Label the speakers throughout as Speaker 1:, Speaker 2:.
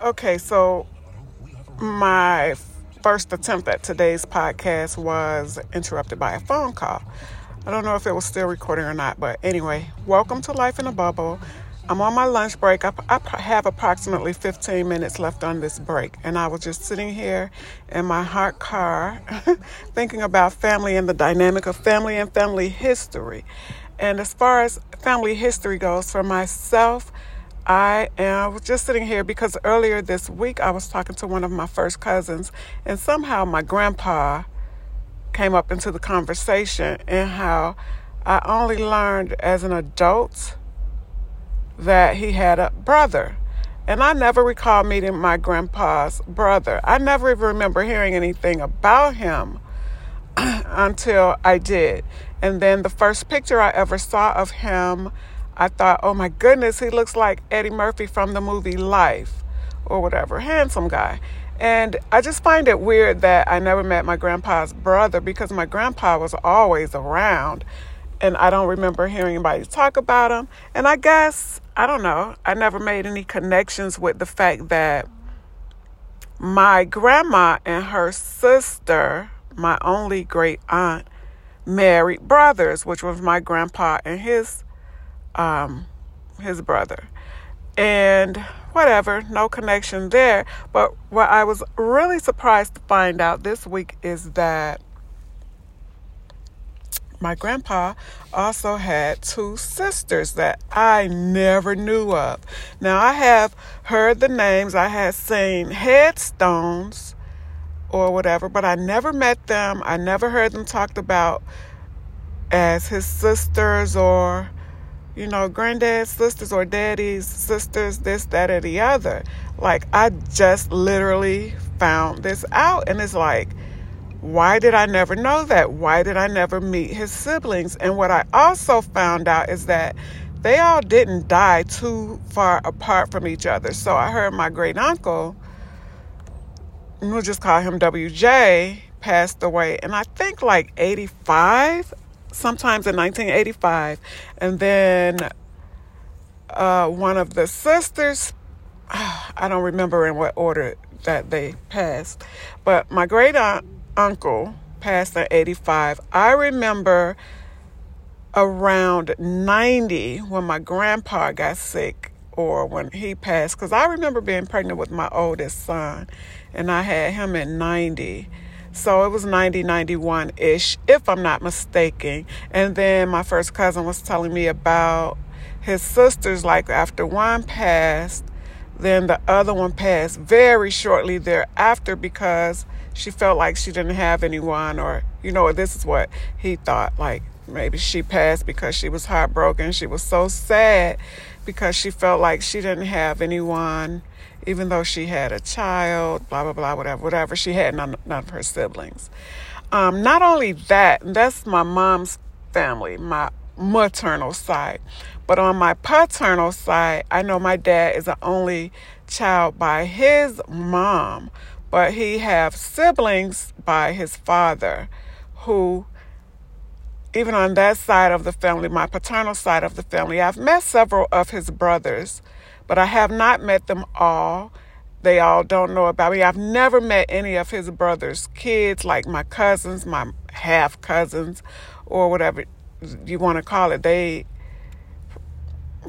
Speaker 1: Okay, so my first attempt at today's podcast was interrupted by a phone call. I don't know if it was still recording or not, but anyway, welcome to Life in a Bubble. I'm on my lunch break. I, I have approximately 15 minutes left on this break, and I was just sitting here in my hot car thinking about family and the dynamic of family and family history. And as far as family history goes, for myself, I am just sitting here because earlier this week I was talking to one of my first cousins, and somehow my grandpa came up into the conversation, and how I only learned as an adult that he had a brother. And I never recall meeting my grandpa's brother. I never even remember hearing anything about him until I did. And then the first picture I ever saw of him I thought, oh my goodness, he looks like Eddie Murphy from the movie Life or whatever, handsome guy. And I just find it weird that I never met my grandpa's brother because my grandpa was always around and I don't remember hearing anybody talk about him. And I guess, I don't know, I never made any connections with the fact that my grandma and her sister, my only great aunt, married brothers, which was my grandpa and his um, his brother. And whatever, no connection there. But what I was really surprised to find out this week is that my grandpa also had two sisters that I never knew of. Now, I have heard the names, I had seen headstones or whatever, but I never met them. I never heard them talked about as his sisters or you know, granddad's sisters or daddy's sisters, this, that, or the other. Like, I just literally found this out. And it's like, why did I never know that? Why did I never meet his siblings? And what I also found out is that they all didn't die too far apart from each other. So I heard my great uncle, we'll just call him WJ, passed away. And I think like 85, sometimes in 1985. And then uh, one of the sisters, I don't remember in what order that they passed, but my great aunt, uncle passed in 85. I remember around 90 when my grandpa got sick or when he passed, because I remember being pregnant with my oldest son, and I had him at 90. So it was 90, 91 ish, if I'm not mistaken. And then my first cousin was telling me about his sisters, like after one passed, then the other one passed very shortly thereafter because she felt like she didn't have anyone, or, you know, this is what he thought like maybe she passed because she was heartbroken. She was so sad because she felt like she didn't have anyone even though she had a child, blah, blah, blah, whatever, whatever. She had none, none of her siblings. Um, not only that, that's my mom's family, my maternal side. But on my paternal side, I know my dad is the only child by his mom, but he have siblings by his father who even on that side of the family, my paternal side of the family, I've met several of his brothers but I have not met them all. They all don't know about me. I've never met any of his brother's kids, like my cousins, my half cousins, or whatever you want to call it. They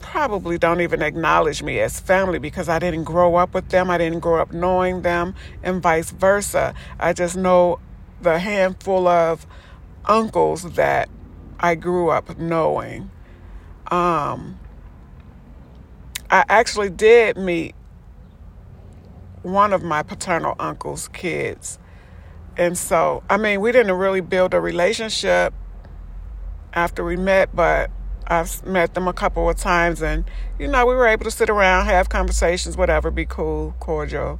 Speaker 1: probably don't even acknowledge me as family because I didn't grow up with them. I didn't grow up knowing them, and vice versa. I just know the handful of uncles that I grew up knowing. Um, I actually did meet one of my paternal uncle's kids. And so, I mean, we didn't really build a relationship after we met, but I've met them a couple of times and, you know, we were able to sit around, have conversations, whatever, be cool, cordial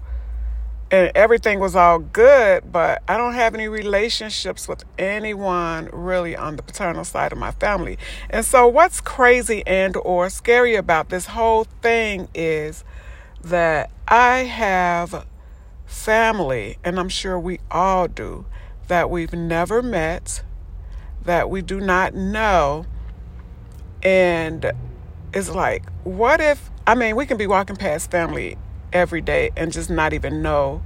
Speaker 1: and everything was all good, but I don't have any relationships with anyone really on the paternal side of my family. And so what's crazy and or scary about this whole thing is that I have family, and I'm sure we all do, that we've never met, that we do not know. And it's like, what if, I mean, we can be walking past family every day and just not even know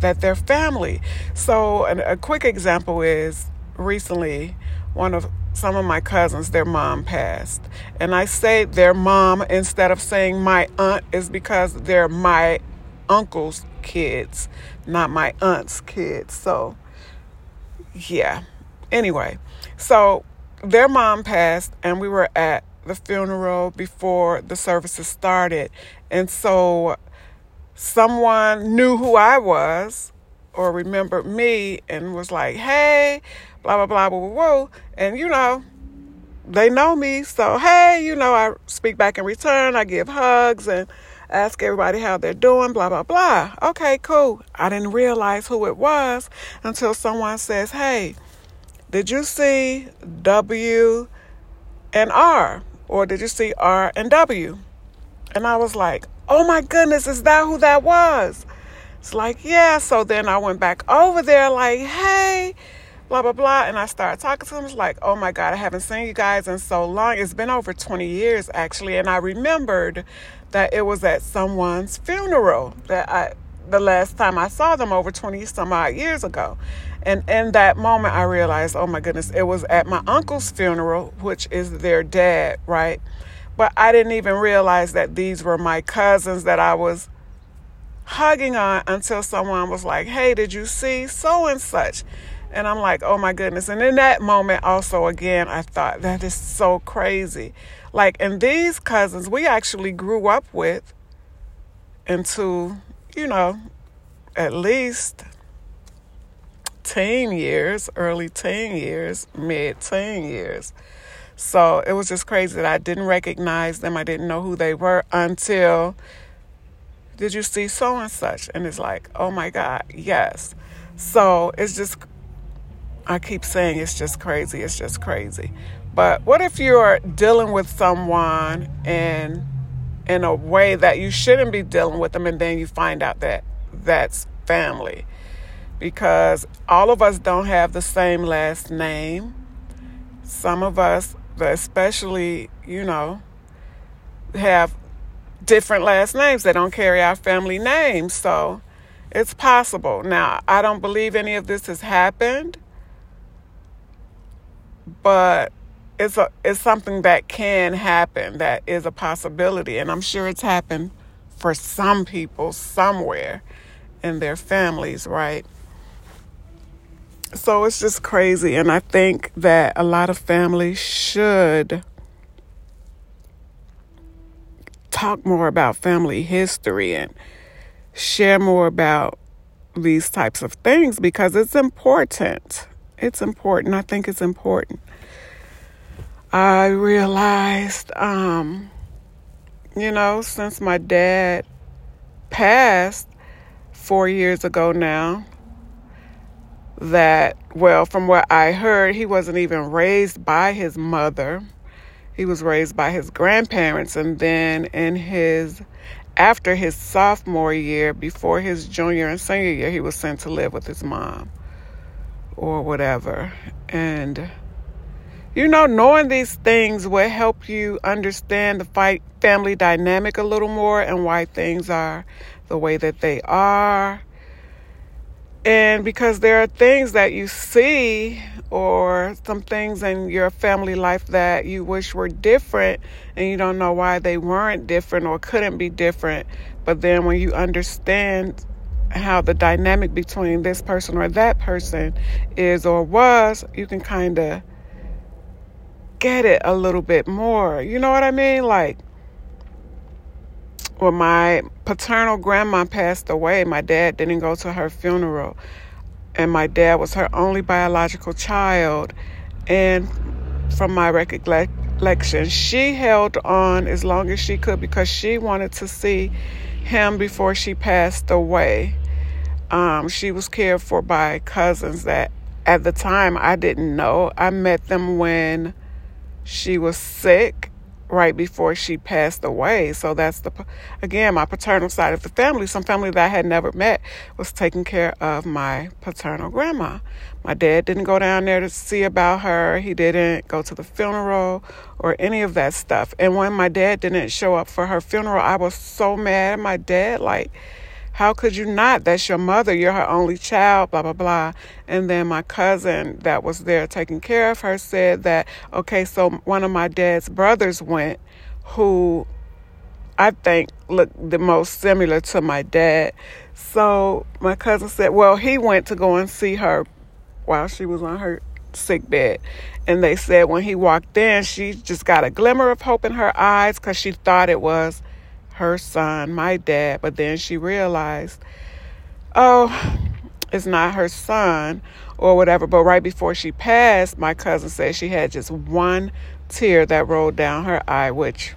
Speaker 1: that they're family. So, a quick example is recently one of some of my cousins, their mom passed. And I say their mom instead of saying my aunt is because they're my uncle's kids, not my aunt's kids. So, yeah. Anyway, so their mom passed, and we were at the funeral before the services started. And so someone knew who I was or remembered me and was like, hey, blah, blah, blah, blah, blah, blah. And, you know, they know me. So, hey, you know, I speak back in return. I give hugs and ask everybody how they're doing, blah, blah, blah. Okay, cool. I didn't realize who it was until someone says, hey, did you see W and R? Or did you see R and W? And I was like, oh my goodness, is that who that was? It's like, yeah. So then I went back over there, like, hey, blah, blah, blah. And I started talking to them. It's like, oh my God, I haven't seen you guys in so long. It's been over 20 years, actually. And I remembered that it was at someone's funeral that I, the last time I saw them over 20 some odd years ago. And in that moment, I realized, oh my goodness, it was at my uncle's funeral, which is their dad, right? But I didn't even realize that these were my cousins that I was hugging on until someone was like, hey, did you see so and such? And I'm like, oh my goodness. And in that moment, also, again, I thought that is so crazy. Like, and these cousins we actually grew up with into, you know, at least teen years, early teen years, mid teen years. So it was just crazy that I didn't recognize them. I didn't know who they were until, did you see so and such? And it's like, oh my God, yes. So it's just, I keep saying it's just crazy. It's just crazy. But what if you're dealing with someone and in a way that you shouldn't be dealing with them and then you find out that that's family? because all of us don't have the same last name. Some of us, especially, you know, have different last names. They don't carry our family names. So it's possible. Now, I don't believe any of this has happened, but it's a it's something that can happen that is a possibility and I'm sure it's happened for some people somewhere in their families, right? So it's just crazy. And I think that a lot of families should talk more about family history and share more about these types of things because it's important. It's important. I think it's important. I realized, um, you know, since my dad passed four years ago now, that, well, from what I heard, he wasn't even raised by his mother. He was raised by his grandparents. And then in his, after his sophomore year, before his junior and senior year, he was sent to live with his mom or whatever. And, you know, knowing these things will help you understand the fight family dynamic a little more and why things are the way that they are and because there are things that you see or some things in your family life that you wish were different and you don't know why they weren't different or couldn't be different. But then when you understand how the dynamic between this person or that person is or was, you can kind of get it a little bit more. You know what I mean? Like, when my paternal grandma passed away, my dad didn't go to her funeral. And my dad was her only biological child. And from my recollection, she held on as long as she could because she wanted to see him before she passed away. Um, she was cared for by cousins that at the time I didn't know. I met them when she was sick right before she passed away. So that's the, again, my paternal side of the family. Some family that I had never met was taking care of my paternal grandma. My dad didn't go down there to see about her. He didn't go to the funeral or any of that stuff. And when my dad didn't show up for her funeral, I was so mad at my dad. Like, how could you not? That's your mother. You're her only child, blah, blah, blah. And then my cousin that was there taking care of her said that, okay, so one of my dad's brothers went who I think looked the most similar to my dad. So my cousin said, well, he went to go and see her while she was on her sick bed. And they said when he walked in, she just got a glimmer of hope in her eyes because she thought it was her son, my dad, but then she realized, oh, it's not her son or whatever. But right before she passed, my cousin said she had just one tear that rolled down her eye, which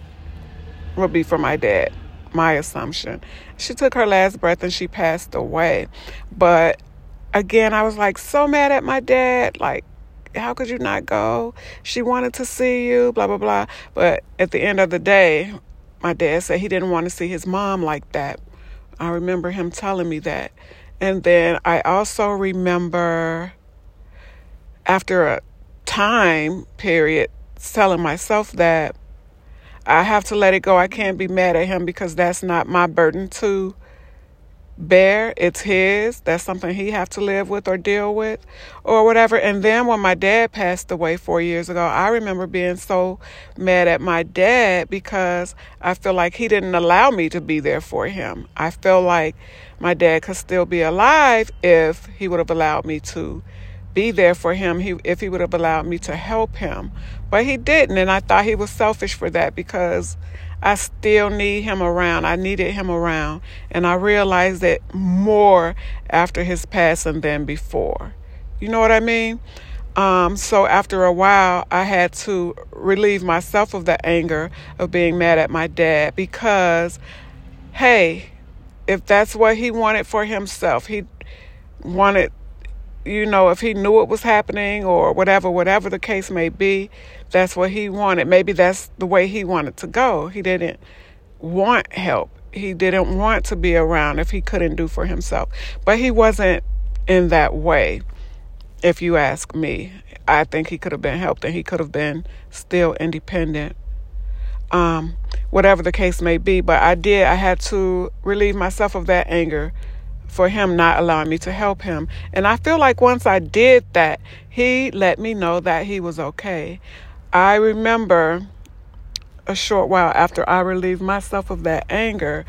Speaker 1: would be for my dad, my assumption. She took her last breath and she passed away. But again, I was like so mad at my dad. Like, how could you not go? She wanted to see you, blah, blah, blah. But at the end of the day, my dad said he didn't want to see his mom like that. I remember him telling me that. And then I also remember after a time period telling myself that I have to let it go. I can't be mad at him because that's not my burden to bear it's his that's something he have to live with or deal with or whatever. And then when my dad passed away 4 years ago I remember being so mad at my dad because I feel like he didn't allow me to be there for him. I feel like my dad could still be alive if he would have allowed me to be there for him he, if he would have allowed me to help him. But he didn't and I thought he was selfish for that because I still need him around. I needed him around. And I realized that more after his passing than before. You know what I mean? Um, so after a while, I had to relieve myself of the anger of being mad at my dad because, hey, if that's what he wanted for himself, he wanted you know, if he knew it was happening or whatever, whatever the case may be, that's what he wanted. Maybe that's the way he wanted to go. He didn't want help. He didn't want to be around if he couldn't do for himself. But he wasn't in that way, if you ask me. I think he could have been helped and he could have been still independent. Um, whatever the case may be. But I did, I had to relieve myself of that anger for him not allowing me to help him. And I feel like once I did that, he let me know that he was okay. I remember a short while after I relieved myself of that anger,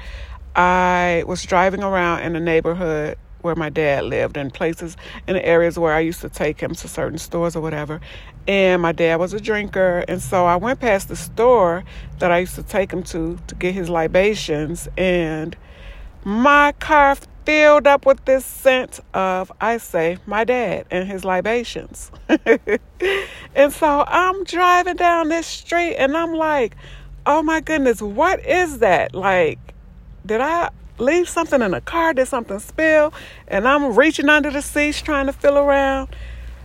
Speaker 1: I was driving around in the neighborhood where my dad lived and places in the areas where I used to take him to certain stores or whatever. And my dad was a drinker. And so I went past the store that I used to take him to to get his libations. And my car filled up with this scent of, I say, my dad and his libations. and so I'm driving down this street and I'm like, oh my goodness, what is that? Like, did I leave something in the car? Did something spill? And I'm reaching under the seats trying to feel around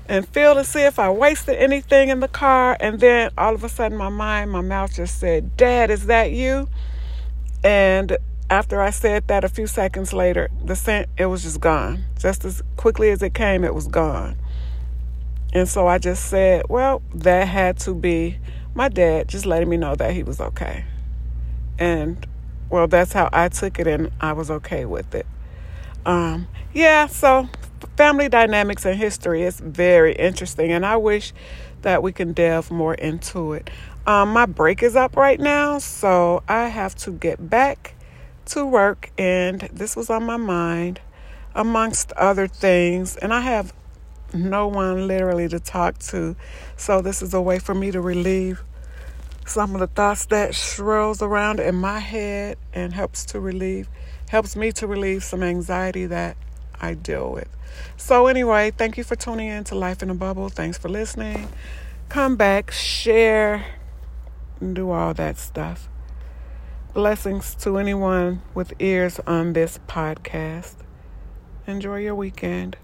Speaker 1: and feel to see if I wasted anything in the car. And then all of a sudden, my mind, my mouth just said, Dad, is that you? And after I said that a few seconds later, the scent, it was just gone. Just as quickly as it came, it was gone. And so I just said, well, that had to be my dad just letting me know that he was okay. And well, that's how I took it, and I was okay with it. Um, yeah, so family dynamics and history is very interesting, and I wish that we can delve more into it. Um, my break is up right now, so I have to get back to work, and this was on my mind, amongst other things. And I have no one literally to talk to, so this is a way for me to relieve some of the thoughts that swirls around in my head and helps to relieve helps me to relieve some anxiety that I deal with. So anyway, thank you for tuning in to Life in a Bubble. Thanks for listening. Come back, share, and do all that stuff. Blessings to anyone with ears on this podcast. Enjoy your weekend.